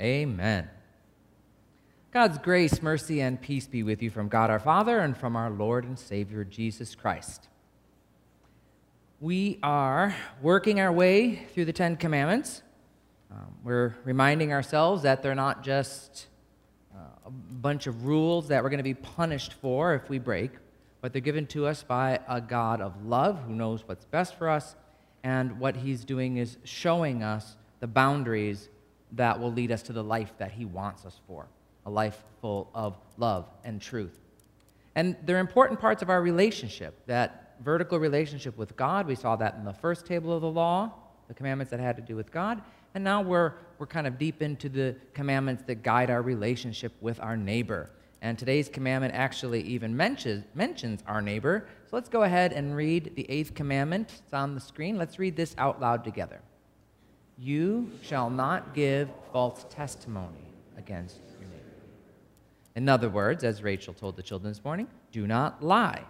Amen. God's grace, mercy, and peace be with you from God our Father and from our Lord and Savior Jesus Christ. We are working our way through the Ten Commandments. Um, we're reminding ourselves that they're not just uh, a bunch of rules that we're going to be punished for if we break, but they're given to us by a God of love who knows what's best for us, and what He's doing is showing us the boundaries that will lead us to the life that He wants us for a life full of love and truth. And they're important parts of our relationship, that vertical relationship with God. We saw that in the first table of the law, the commandments that had to do with God. And now we're, we're kind of deep into the commandments that guide our relationship with our neighbor. And today's commandment actually even mentions, mentions our neighbor. So let's go ahead and read the eighth commandment. It's on the screen. Let's read this out loud together. You shall not give false testimony against your neighbor. In other words, as Rachel told the children this morning, do not lie.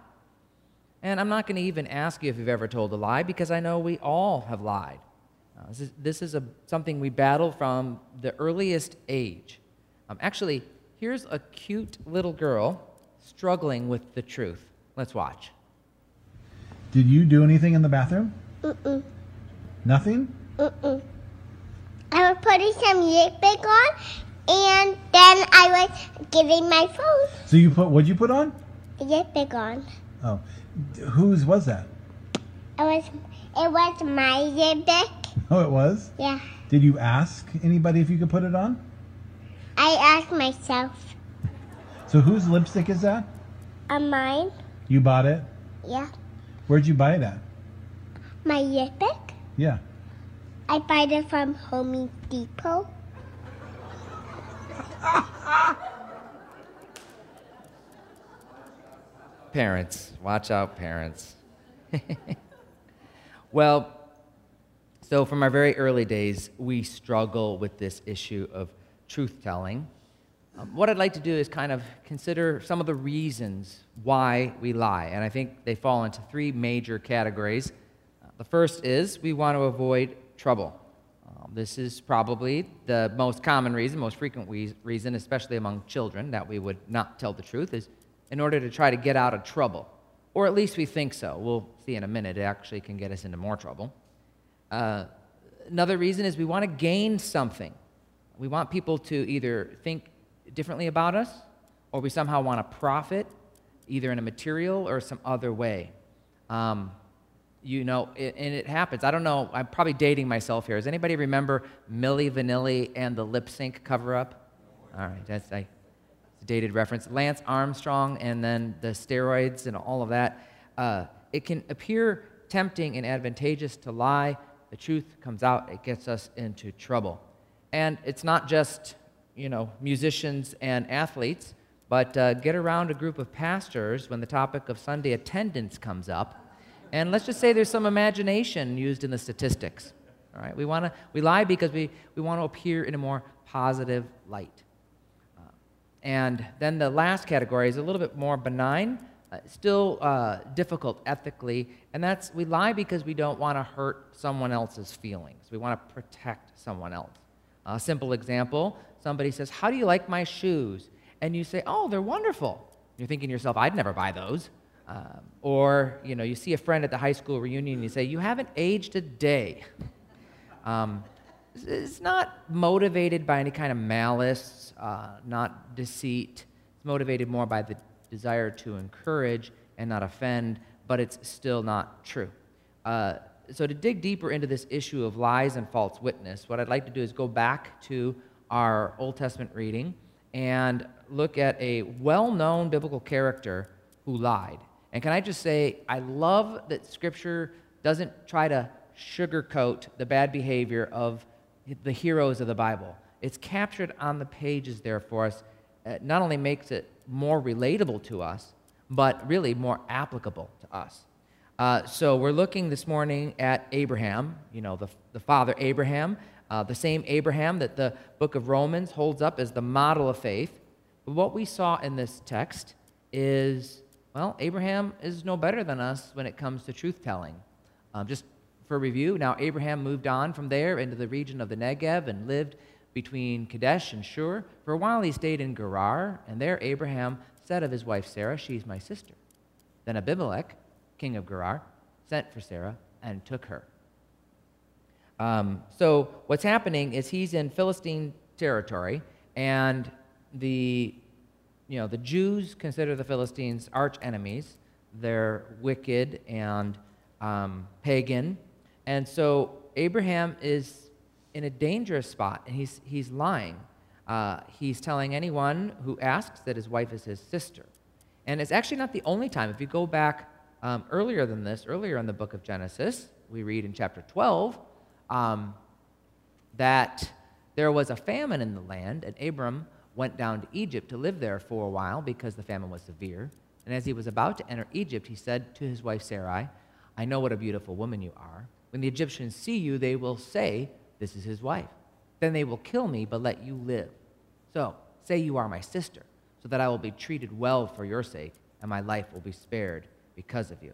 And I'm not going to even ask you if you've ever told a lie because I know we all have lied. Uh, this is, this is a, something we battle from the earliest age. Um, actually, here's a cute little girl struggling with the truth. Let's watch. Did you do anything in the bathroom? Mm-mm. Nothing? Mm-mm. I was putting some lipstick on, and then I was giving my phone So you put what'd you put on? lipstick on. Oh, whose was that? It was it was my lipstick. Oh, it was. Yeah. Did you ask anybody if you could put it on? I asked myself. So whose lipstick is that? On mine? You bought it. Yeah. Where'd you buy it at? My lipstick? Yeah. I buy it from Home Depot. Parents, watch out, parents. well, so from our very early days, we struggle with this issue of truth telling. Um, what I'd like to do is kind of consider some of the reasons why we lie. And I think they fall into three major categories. Uh, the first is we want to avoid trouble. Um, this is probably the most common reason, most frequent we- reason, especially among children, that we would not tell the truth, is in order to try to get out of trouble. Or at least we think so. We'll see in a minute, it actually can get us into more trouble. Uh, another reason is we want to gain something. We want people to either think differently about us, or we somehow want to profit, either in a material or some other way. Um, you know, and it happens. I don't know. I'm probably dating myself here. Does anybody remember Milli Vanilli and the lip sync cover up? All right, that's it's a dated reference. Lance Armstrong and then the steroids and all of that. Uh, it can appear tempting and advantageous to lie. The truth comes out. It gets us into trouble. And it's not just, you know, musicians and athletes, but uh, get around a group of pastors when the topic of Sunday attendance comes up. And let's just say there's some imagination used in the statistics. All right, we want to we lie because we, we want to appear in a more positive light. Uh, and then the last category is a little bit more benign, uh, still uh, difficult ethically, and that's we lie because we don't want to hurt someone else's feelings. We want to protect someone else. A simple example somebody says, How do you like my shoes? And you say, Oh, they're wonderful. You're thinking to yourself, I'd never buy those. Um, or, you know, you see a friend at the high school reunion and you say, You haven't aged a day. Um, it's not motivated by any kind of malice, uh, not deceit. It's motivated more by the desire to encourage and not offend, but it's still not true. Uh, so, to dig deeper into this issue of lies and false witness, what I'd like to do is go back to our Old Testament reading and look at a well known biblical character who lied. And can I just say, I love that Scripture doesn't try to sugarcoat the bad behavior of the heroes of the Bible. It's captured on the pages there for us. It not only makes it more relatable to us, but really more applicable to us. Uh, so we're looking this morning at Abraham, you know, the, the father Abraham, uh, the same Abraham that the book of Romans holds up as the model of faith. But what we saw in this text is, well, Abraham is no better than us when it comes to truth telling. Um, just for review, now Abraham moved on from there into the region of the Negev and lived between Kadesh and Shur. For a while he stayed in Gerar, and there Abraham said of his wife Sarah, She's my sister. Then Abimelech, king of Gerar, sent for Sarah and took her. Um, so what's happening is he's in Philistine territory, and the you know the Jews consider the Philistines arch enemies. They're wicked and um, pagan, and so Abraham is in a dangerous spot, and he's he's lying. Uh, he's telling anyone who asks that his wife is his sister, and it's actually not the only time. If you go back um, earlier than this, earlier in the book of Genesis, we read in chapter 12 um, that there was a famine in the land, and Abram went down to Egypt to live there for a while because the famine was severe. And as he was about to enter Egypt, he said to his wife Sarai, I know what a beautiful woman you are. When the Egyptians see you, they will say, This is his wife. Then they will kill me, but let you live. So say you are my sister, so that I will be treated well for your sake, and my life will be spared because of you.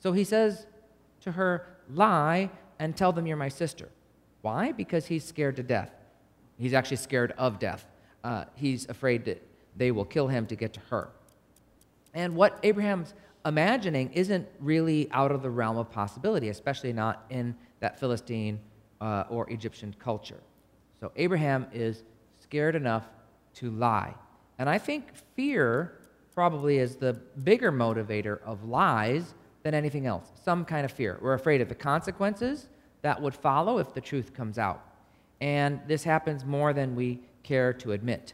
So he says to her, Lie and tell them you're my sister. Why? Because he's scared to death. He's actually scared of death. Uh, he's afraid that they will kill him to get to her. And what Abraham's imagining isn't really out of the realm of possibility, especially not in that Philistine uh, or Egyptian culture. So Abraham is scared enough to lie. And I think fear probably is the bigger motivator of lies than anything else. Some kind of fear. We're afraid of the consequences that would follow if the truth comes out. And this happens more than we care to admit.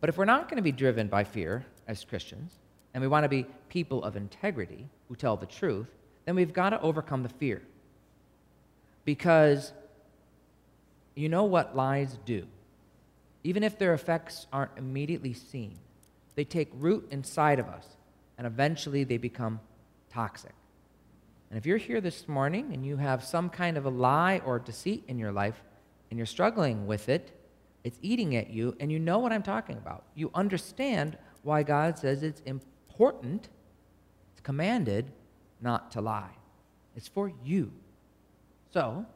But if we're not going to be driven by fear as Christians, and we want to be people of integrity who tell the truth, then we've got to overcome the fear. Because you know what lies do. Even if their effects aren't immediately seen, they take root inside of us and eventually they become toxic. And if you're here this morning and you have some kind of a lie or deceit in your life and you're struggling with it, it's eating at you, and you know what I'm talking about. You understand why God says it's important, it's commanded not to lie. It's for you. So,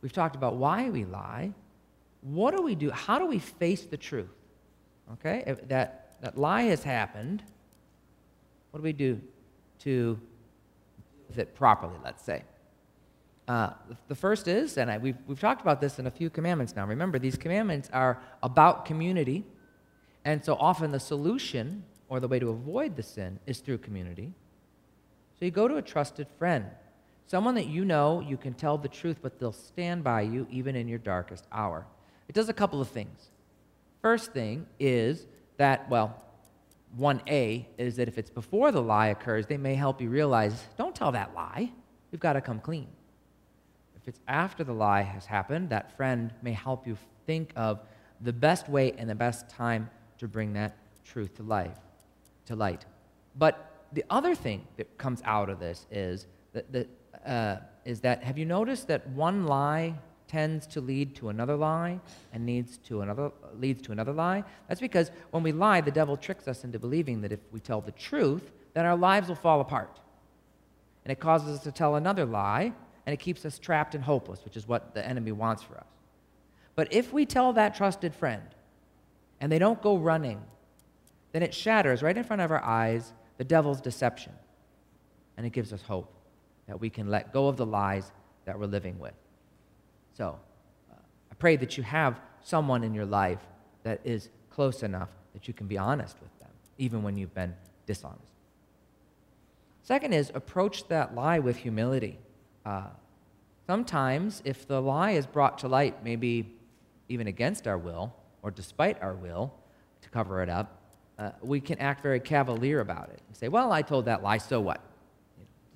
we've talked about why we lie. What do we do? How do we face the truth? Okay? If that, that lie has happened. What do we do to with it properly, let's say? Uh, the first is, and I, we've, we've talked about this in a few commandments now. Remember, these commandments are about community, and so often the solution or the way to avoid the sin is through community. So you go to a trusted friend, someone that you know you can tell the truth, but they'll stand by you even in your darkest hour. It does a couple of things. First thing is that, well, 1a is that if it's before the lie occurs, they may help you realize don't tell that lie. You've got to come clean. If it's after the lie has happened, that friend may help you think of the best way and the best time to bring that truth to life, to light. But the other thing that comes out of this is that, that uh, is that have you noticed that one lie tends to lead to another lie and needs to another, leads to another lie. That's because when we lie, the devil tricks us into believing that if we tell the truth, then our lives will fall apart. And it causes us to tell another lie, and it keeps us trapped and hopeless, which is what the enemy wants for us. But if we tell that trusted friend, and they don't go running, then it shatters right in front of our eyes the devil's deception. And it gives us hope that we can let go of the lies that we're living with. So uh, I pray that you have someone in your life that is close enough that you can be honest with them, even when you've been dishonest. Second is approach that lie with humility. Uh, sometimes, if the lie is brought to light, maybe even against our will or despite our will to cover it up, uh, we can act very cavalier about it and say, Well, I told that lie, so what?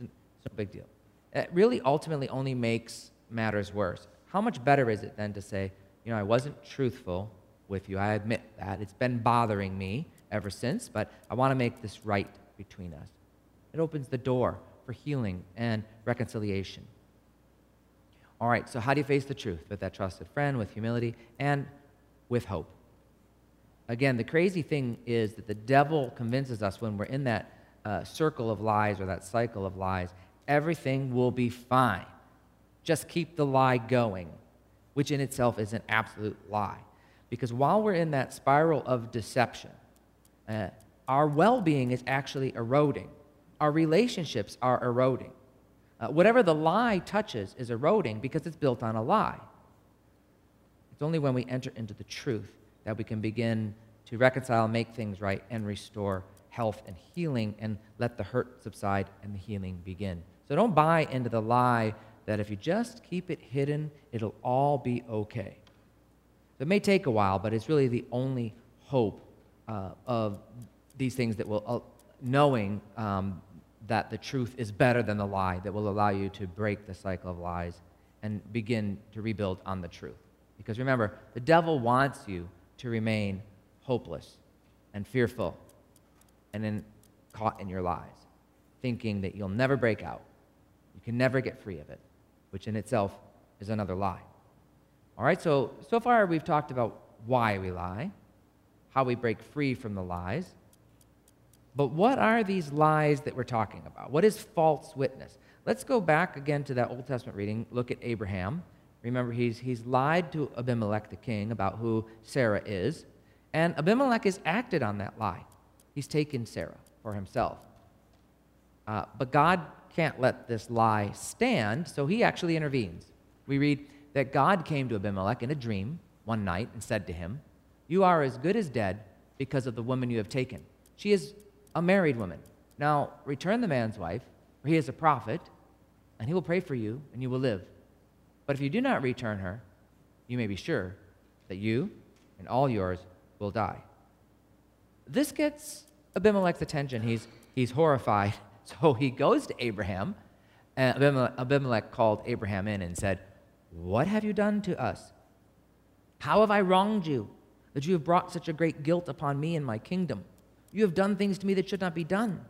it's no big deal. It really ultimately only makes matters worse. How much better is it then to say, you know, I wasn't truthful with you. I admit that. It's been bothering me ever since, but I want to make this right between us. It opens the door for healing and reconciliation. All right, so how do you face the truth? With that trusted friend, with humility, and with hope. Again, the crazy thing is that the devil convinces us when we're in that uh, circle of lies or that cycle of lies, everything will be fine. Just keep the lie going. which in itself is an absolute lie. Because while we're in that spiral of deception, uh, our well being is actually eroding, our relationships are eroding. Uh, whatever the lie touches is eroding because it's built on a lie. It's only when we enter into the truth that we can begin to reconcile, make things right, and restore health and healing and let the hurt subside and the healing begin. So don't buy into the lie that if you just keep it hidden, it'll all be okay. It may take a while, but it's really the only hope uh, of these things that will, uh, knowing um, that the truth is better than the lie, that will allow you to break the cycle of lies and begin to rebuild on the truth. Because remember, the devil wants you to remain hopeless and fearful and then caught in your lies, thinking that you'll never break out. You can never get free of it, which in itself is another lie. All right, so so far we've talked about why we lie, how we break free from the lies. But what are these lies that we're talking about? What is false witness? Let's go back again to that Old Testament reading. Look at Abraham. Remember, he's, he's lied to Abimelech, the king, about who Sarah is. And Abimelech has acted on that lie. He's taken Sarah for himself. Uh, but God can't let this lie stand, so he actually intervenes. We read that God came to Abimelech in a dream one night and said to him, You are as good as dead because of the woman you have taken. She is a married woman. Now return the man's wife, for he is a prophet, and he will pray for you, and you will live. But if you do not return her, you may be sure that you and all yours will die. This gets Abimelech's attention. He's, he's horrified. So he goes to Abraham, and Abimelech, Abimelech called Abraham in and said, What have you done to us? How have I wronged you that you have brought such a great guilt upon me and my kingdom? You have done things to me that should not be done.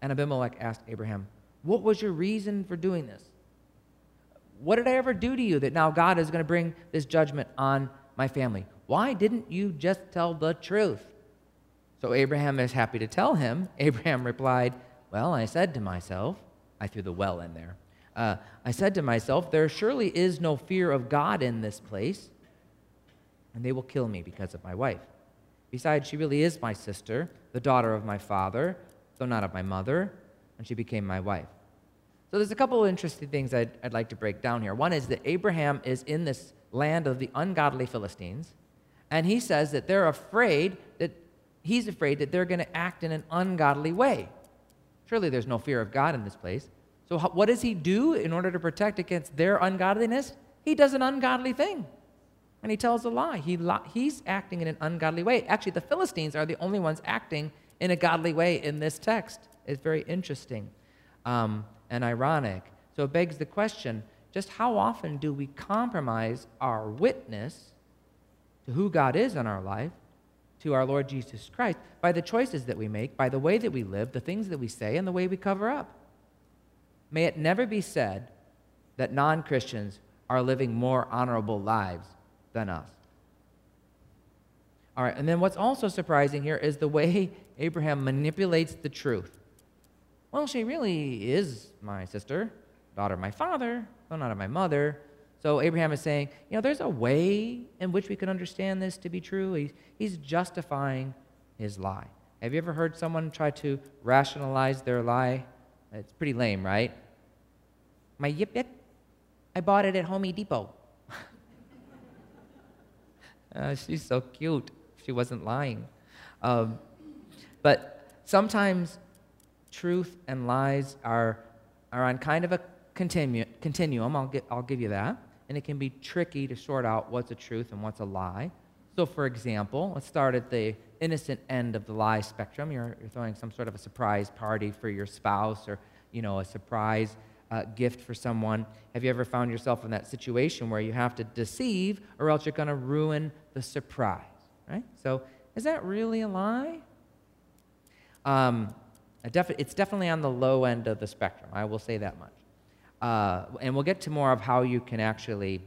And Abimelech asked Abraham, What was your reason for doing this? What did I ever do to you that now God is going to bring this judgment on my family? Why didn't you just tell the truth? So Abraham is happy to tell him. Abraham replied, Well, I said to myself, I threw the well in there. Uh, I said to myself, There surely is no fear of God in this place, and they will kill me because of my wife. Besides, she really is my sister, the daughter of my father, though not of my mother, and she became my wife. So there's a couple of interesting things I'd, I'd like to break down here. One is that Abraham is in this land of the ungodly Philistines, and he says that they're afraid that he's afraid that they're going to act in an ungodly way. Surely there's no fear of God in this place. So what does he do in order to protect against their ungodliness? He does an ungodly thing and he tells a lie. He li- he's acting in an ungodly way. Actually, the Philistines are the only ones acting in a godly way in this text. It's very interesting um, and ironic. So it begs the question just how often do we compromise our witness to who God is in our life, to our Lord Jesus Christ, by the choices that we make, by the way that we live, the things that we say, and the way we cover up? May it never be said that non Christians are living more honorable lives than us. All right, and then what's also surprising here is the way Abraham manipulates the truth. Well, she really is my sister, daughter of my father, though not of my mother. So Abraham is saying, you know, there's a way in which we can understand this to be true. He's, he's justifying his lie. Have you ever heard someone try to rationalize their lie? It's pretty lame, right? My yip yip, I bought it at Home Depot. Uh, she's so cute. She wasn't lying. Um, but sometimes truth and lies are, are on kind of a continu- continuum. I'll, get, I'll give you that. And it can be tricky to sort out what's a truth and what's a lie. So, for example, let's start at the innocent end of the lie spectrum. You're, you're throwing some sort of a surprise party for your spouse or, you know, a surprise uh, gift for someone. Have you ever found yourself in that situation where you have to deceive or else you're going to ruin the surprise, right? So is that really a lie? Um, it's definitely on the low end of the spectrum. I will say that much. Uh, and we'll get to more of how you can actually,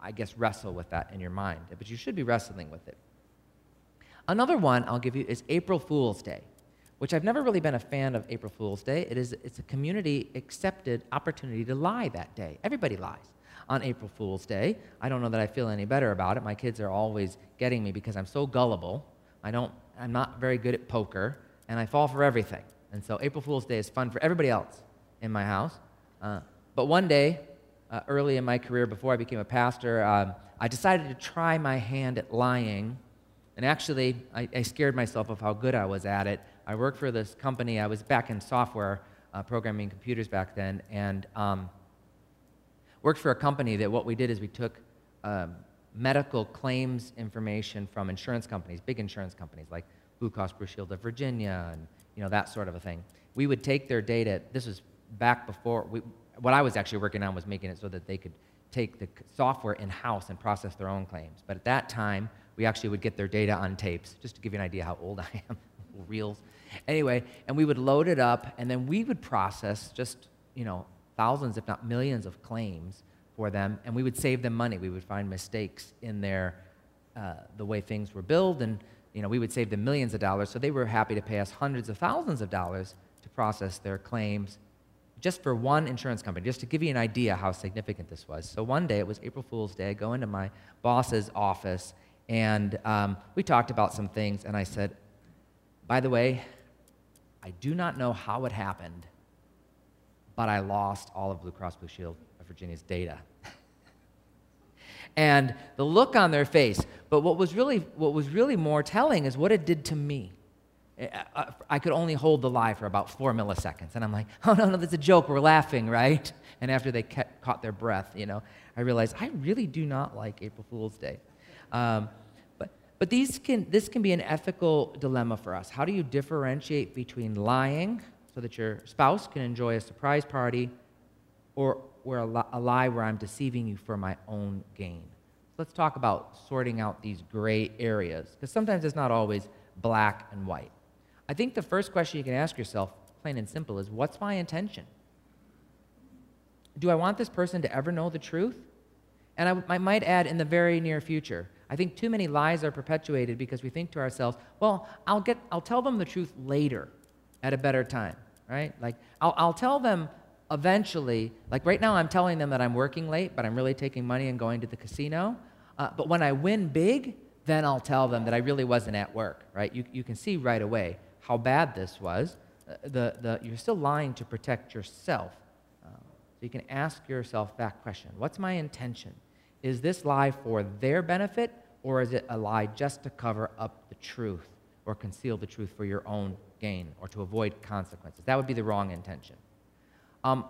I guess, wrestle with that in your mind. But you should be wrestling with it. Another one I'll give you is April Fool's Day which I've never really been a fan of April Fool's Day. It is, it's a community accepted opportunity to lie that day. Everybody lies. on April Fool's Day. I don't know that I feel any better about it. My kids are always getting me because I'm so gullible. I don't, I'm not very good at poker, and I fall for everything. And so April Fool's Day is fun for everybody else in my house. Uh, but one day, uh, early in my career, before I became a pastor, um, I decided to try my hand at lying. And actually, I, I, scared myself of how good I was at it. I worked for this company. I was back in software, uh, programming computers back then, and um, worked for a company that what we did is we took um, medical claims information from insurance companies, big insurance companies like Blue Cross Blue Shield of Virginia and you know that sort of a thing. We would take their data. This was back before we, what I was actually working on was making it so that they could take the software in house and process their own claims. But at that time, we actually would get their data on tapes, just to give you an idea how old I am, reels. Anyway, and we would load it up, and then we would process just you know thousands, if not millions, of claims for them, and we would save them money. We would find mistakes in their uh, the way things were billed, and you know we would save them millions of dollars. So they were happy to pay us hundreds of thousands of dollars to process their claims, just for one insurance company, just to give you an idea how significant this was. So one day it was April Fool's Day. I go into my boss's office, and um, we talked about some things, and I said, "By the way, I do not know how it happened." but I lost all of Blue Cross Blue Shield of Virginia's data. and the look on their face, but what was really what was really more telling is what it did to me. Eh, uh, uh, I could only hold the lie for about four milliseconds. And I'm like, oh, no, no, that's a joke. We're laughing, right? And after they kept, caught their breath, you know, I realized I really do not like April Fool's Day. Um, but these can, this can be an ethical dilemma for us. How do you differentiate between lying, so that your spouse can enjoy a surprise party or, or a, a lie where I'm deceiving you for my own gain. Let's talk about sorting out these gray areas because sometimes it's not always black and white. I think the first question you can ask yourself, plain and simple, is what's my intention? Do I want this person to ever know the truth? And I, I, might add, in the very near future, I think too many lies are perpetuated because we think to ourselves, well, I'll, get, I'll tell them the truth later at a better time right? Like, I'll, I'll tell them eventually, like right now, I'm telling them that I'm working late, but I'm really taking money and going to the casino. Uh, but when I win big, then I'll tell them that I really wasn't at work, right? You, you can see right away how bad this was. Uh, the, the, you're still lying to protect yourself. Uh, so you can ask yourself that question What's my intention? Is this lie for their benefit, or is it a lie just to cover up the truth or conceal the truth for your own gain or to avoid consequences. That would be the wrong intention. Um,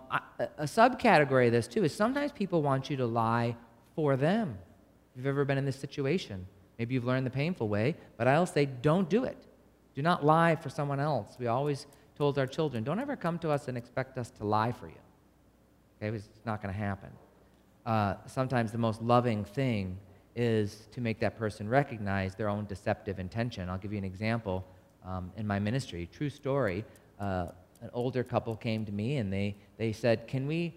subcategory of this, too, is sometimes people want you to lie for them. If you've ever been in this situation, maybe you've learned the painful way, but I'll say don't do it. Do not lie for someone else. We always told our children, don't ever come to us and expect us to lie for you. Okay, it's not going to happen. Uh, sometimes the most loving thing is to make that person recognize their own deceptive intention. I'll give you an example um, in my ministry. True story. Uh, an older couple came to me and they, they said, can we,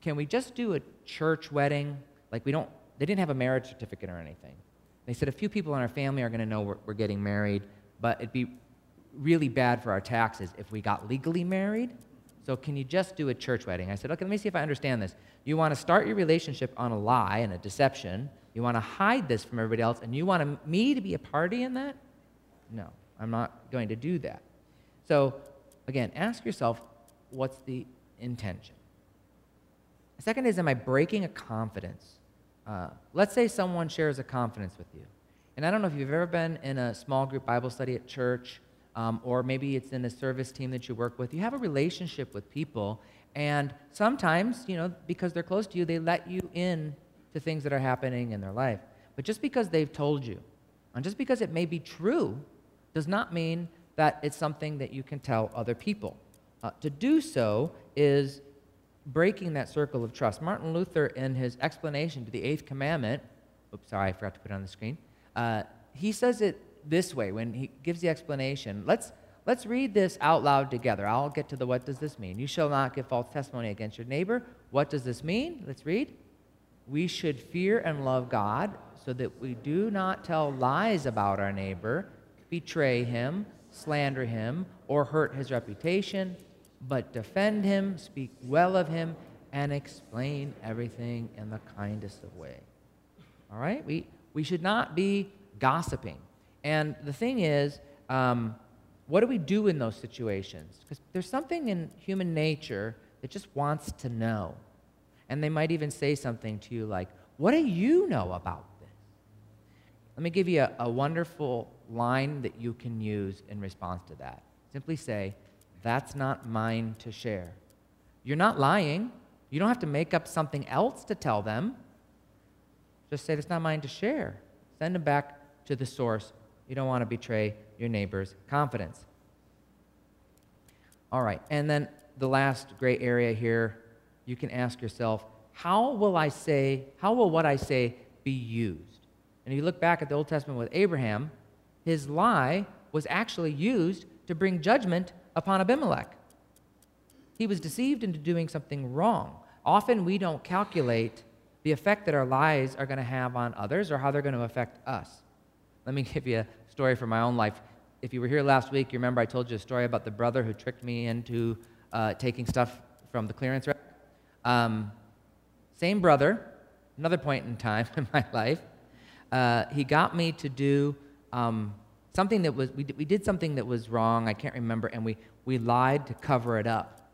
can we just do a church wedding? Like we don't, they didn't have a marriage certificate or anything. They said, a few people in our family are going to know we're, we're getting married, but it'd be really bad for our taxes if we got legally married. So can you just do a church wedding? I said, okay, let me see if I understand this. You want to start your relationship on a lie and a deception. You want to hide this from everybody else, and you want me to be a party in that? No. I'm not going to do that. So, again, ask yourself what's the intention? The second is, am I breaking a confidence? Uh, let's say someone shares a confidence with you. And I don't know if you've ever been in a small group Bible study at church, um, or maybe it's in a service team that you work with. You have a relationship with people, and sometimes, you know, because they're close to you, they let you in to things that are happening in their life. But just because they've told you, and just because it may be true, does not mean that it's something that you can tell other people. Uh, to do so is breaking that circle of trust. Martin Luther, in his explanation to the Eighth Commandment, oops, sorry, I forgot to put it on the screen, uh, he says it this way when he gives the explanation. Let's, let's read this out loud together. I'll get to the what does this mean. You shall not give false testimony against your neighbor. What does this mean? Let's read. We should fear and love God so that we do not tell lies about our neighbor betray him, slander him, or hurt his reputation, but defend him, speak well of him, and explain everything in the kindest of way. All right? We, we should not be gossiping. And the thing is, um, what do we do in those situations? Because there's something in human nature that just wants to know. And they might even say something to you like, What do you know about this? Let me give you a, a wonderful line that you can use in response to that. Simply say, That's not mine to share. You're not lying. You don't have to make up something else to tell them. Just say, It's not mine to share. Send them back to the source. You don't want to betray your neighbor's confidence. All right, and then the last gray area here, you can ask yourself, how will I say, how will what I say be used? And if you look back at the Old Testament with Abraham, his lie was actually used to bring judgment upon Abimelech. He was deceived into doing something wrong. Often we don't calculate the effect that our lies are going to have on others or how they're going to affect us. Let me give you a story from my own life. If you were here last week, you remember I told you a story about the brother who tricked me into uh, taking stuff from the clearance rack. Um, same brother, another point in time in my life. Uh, he got me to do um, something that was, we did, we did something that was wrong, I can't remember, and we, we lied to cover it up.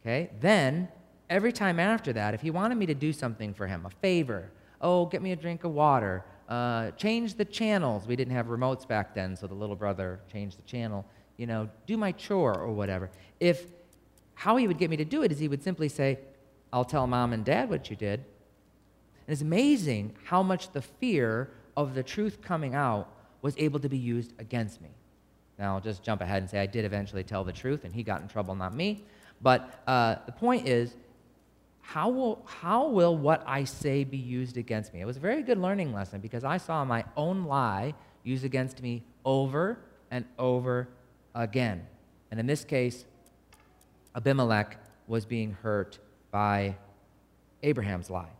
Okay? Then, every time after that, if he wanted me to do something for him, a favor, oh, get me a drink of water, uh, change the channels. We didn't have remotes back then, so the little brother changed the channel. You know, do my chore or whatever. If how he would get me to do it is he would simply say, I'll tell mom and dad what you did. And it's amazing how much the fear of the truth coming out was able to be used against me. Now, I'll just jump ahead and say I did eventually tell the truth, and he got in trouble, not me. But uh, the point is, how will, how will what I say be used against me? It was a very good learning lesson because I saw my own lie used against me over and over again. And in this case, Abimelech was being hurt by Abraham's lie.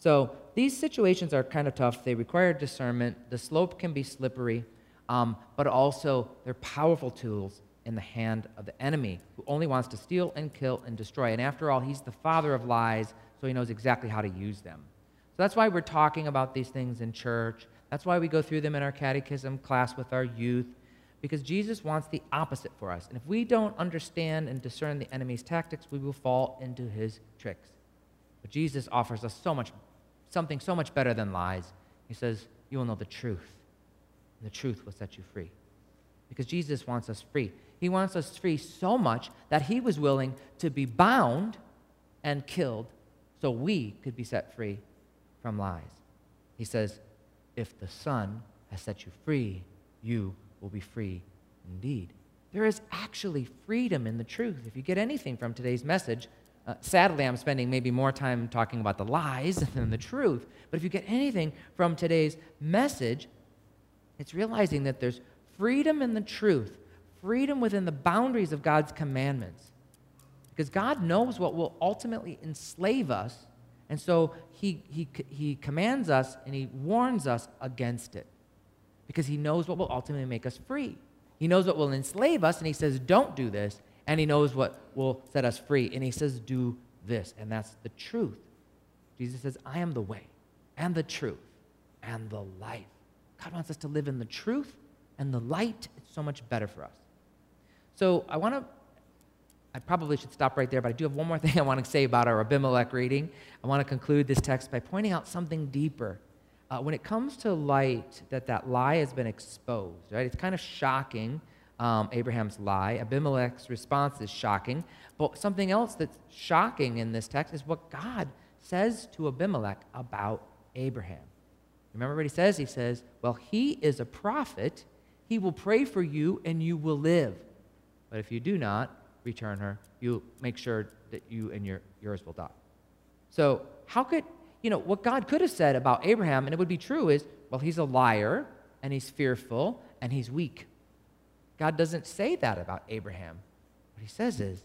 So these situations are kind of tough. They require discernment. The slope can be slippery, um, but also they're powerful tools in the hand of the enemy who only wants to steal and kill and destroy. And after all, he's the father of lies, so he knows exactly how to use them. So that's why we're talking about these things in church. That's why we go through them in our catechism class with our youth because Jesus wants the opposite for us. And if we don't understand and discern the enemy's tactics, we will fall into his tricks. But Jesus offers us so much, something so much better than lies. He says, You will know the truth, and the truth will set you free. Because Jesus wants us free. He wants us free so much that he was willing to be bound and killed so we could be set free from lies. He says, If the Son has set you free, you will be free indeed. There is actually freedom in the truth. If you get anything from today's message, uh, sadly, I'm spending maybe more time talking about the lies than the truth. But if you get anything from today's message, it's realizing that there's freedom in the truth, freedom within the boundaries of God's commandments. Because God knows what will ultimately enslave us, and so he, he, he commands us and He warns us against it because he knows what will ultimately make us free. He knows what will enslave us, and he says, Don't do this. And he knows what will set us free, and he says, Do this. And that's the truth. Jesus says, I am the way and the truth and the life. God wants us to live in the truth and the light. It's so much better for us. So I want to, I probably should stop right there, but I do have one more thing I want to say about our Abimelech reading. I want to conclude this text by pointing out something deeper uh, when it comes to light, that that lie has been exposed, right? It's kind of shocking, um, Abraham's lie. Abimelech's response is shocking. But something else that's shocking in this text is what God says to Abimelech about Abraham. Remember what he says? He says, Well, he is a prophet. He will pray for you and you will live. But if you do not return her, you make sure that you and your, yours will die. So, how could you know, what God could have said about Abraham, and it would be true, is, well, he's a liar, and he's fearful, and he's weak. God doesn't say that about Abraham. What he says is,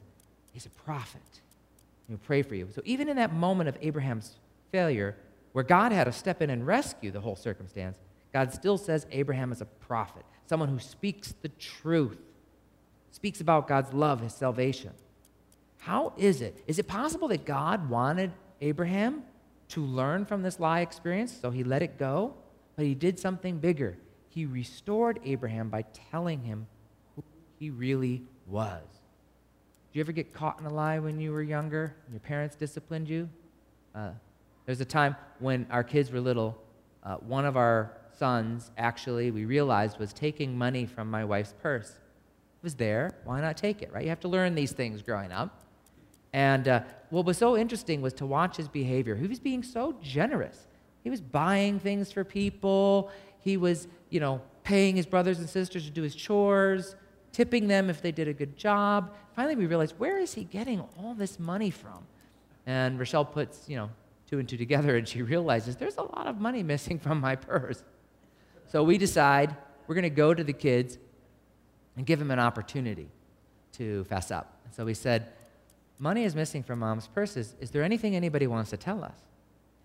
he's a prophet. He'll pray for you. So even in that moment of Abraham's failure, where God had to step in and rescue the whole circumstance, God still says Abraham is a prophet, someone who speaks the truth, speaks about God's love, his salvation. How is it? Is it possible that God wanted Abraham to learn from this lie experience, so he let it go? But he did something bigger. He restored Abraham by telling him who he really was. Did you ever get caught in a lie when you were younger and your parents disciplined you? Uh, there's a time when our kids were little, uh, one of our sons actually, we realized, was taking money from my wife's purse. It was there. Why not take it, right? You have to learn these things growing up. And uh, what was so interesting was to watch his behavior. He was being so generous. He was buying things for people. He was, you know, paying his brothers and sisters to do his chores, tipping them if they did a good job. Finally, we realized, where is he getting all this money from? And Rochelle puts, you know, two and two together and she realizes there's a lot of money missing from my purse. So we decide we're going to go to the kids and give him an opportunity to fess up. And so we said, Money is missing from mom's purse. Is, is there anything anybody wants to tell us?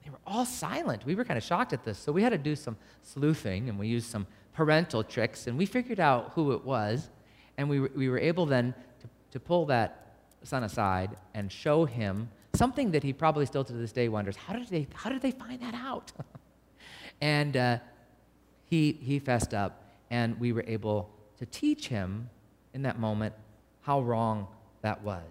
They were all silent. We were kind of shocked at this. So we had to do some sleuthing and we used some parental tricks and we figured out who it was. And we, we were able then to, to pull that son aside and show him something that he probably still to this day wonders how did they, how did they find that out? and uh, he, he fessed up, and we were able to teach him in that moment how wrong that was.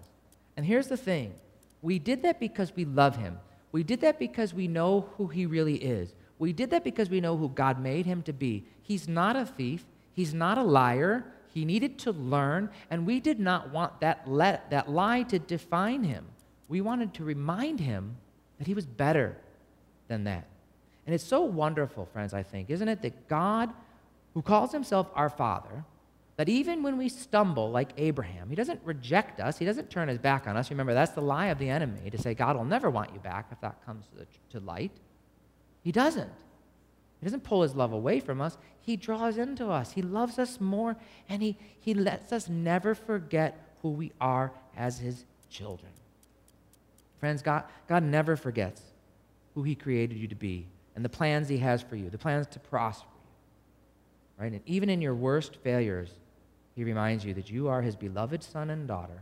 And here's the thing we did that because we love him. We did that because we know who he really is. We did that because we know who God made him to be. He's not a thief, he's not a liar. He needed to learn, and we did not want that, let, that lie to define him. We wanted to remind him that he was better than that. And it's so wonderful, friends, I think, isn't it, that God, who calls himself our Father, that even when we stumble like Abraham, he doesn't reject us, he doesn't turn his back on us. Remember, that's the lie of the enemy to say God will never want you back if that comes to, light. He doesn't. He doesn't pull his love away from us. He draws into us. He loves us more, and he, he lets us never forget who we are as his children. Friends, God, God never forgets who he created you to be and the plans he has for you, the plans to prosper you. Right? And even in your worst failures, he reminds you that you are his beloved son and daughter,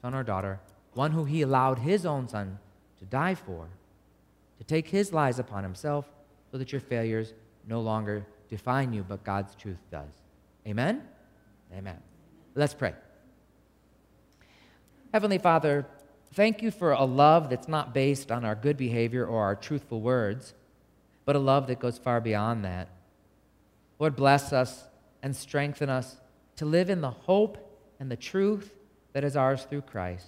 son or daughter, one who he allowed his own son to die for, to take his lies upon himself so that your failures no longer define you, but God's truth does. Amen? Amen. Let's pray. Heavenly Father, thank you for a love that's not based on our good behavior or our truthful words, but a love that goes far beyond that. Lord, bless us and strengthen us to live in the hope and the truth that is ours through Christ.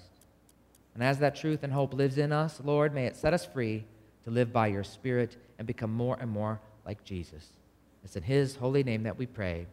And as that truth and hope lives in us, Lord, may it set us free to live by your Spirit and become more and more like Jesus. It's in His holy name that we pray.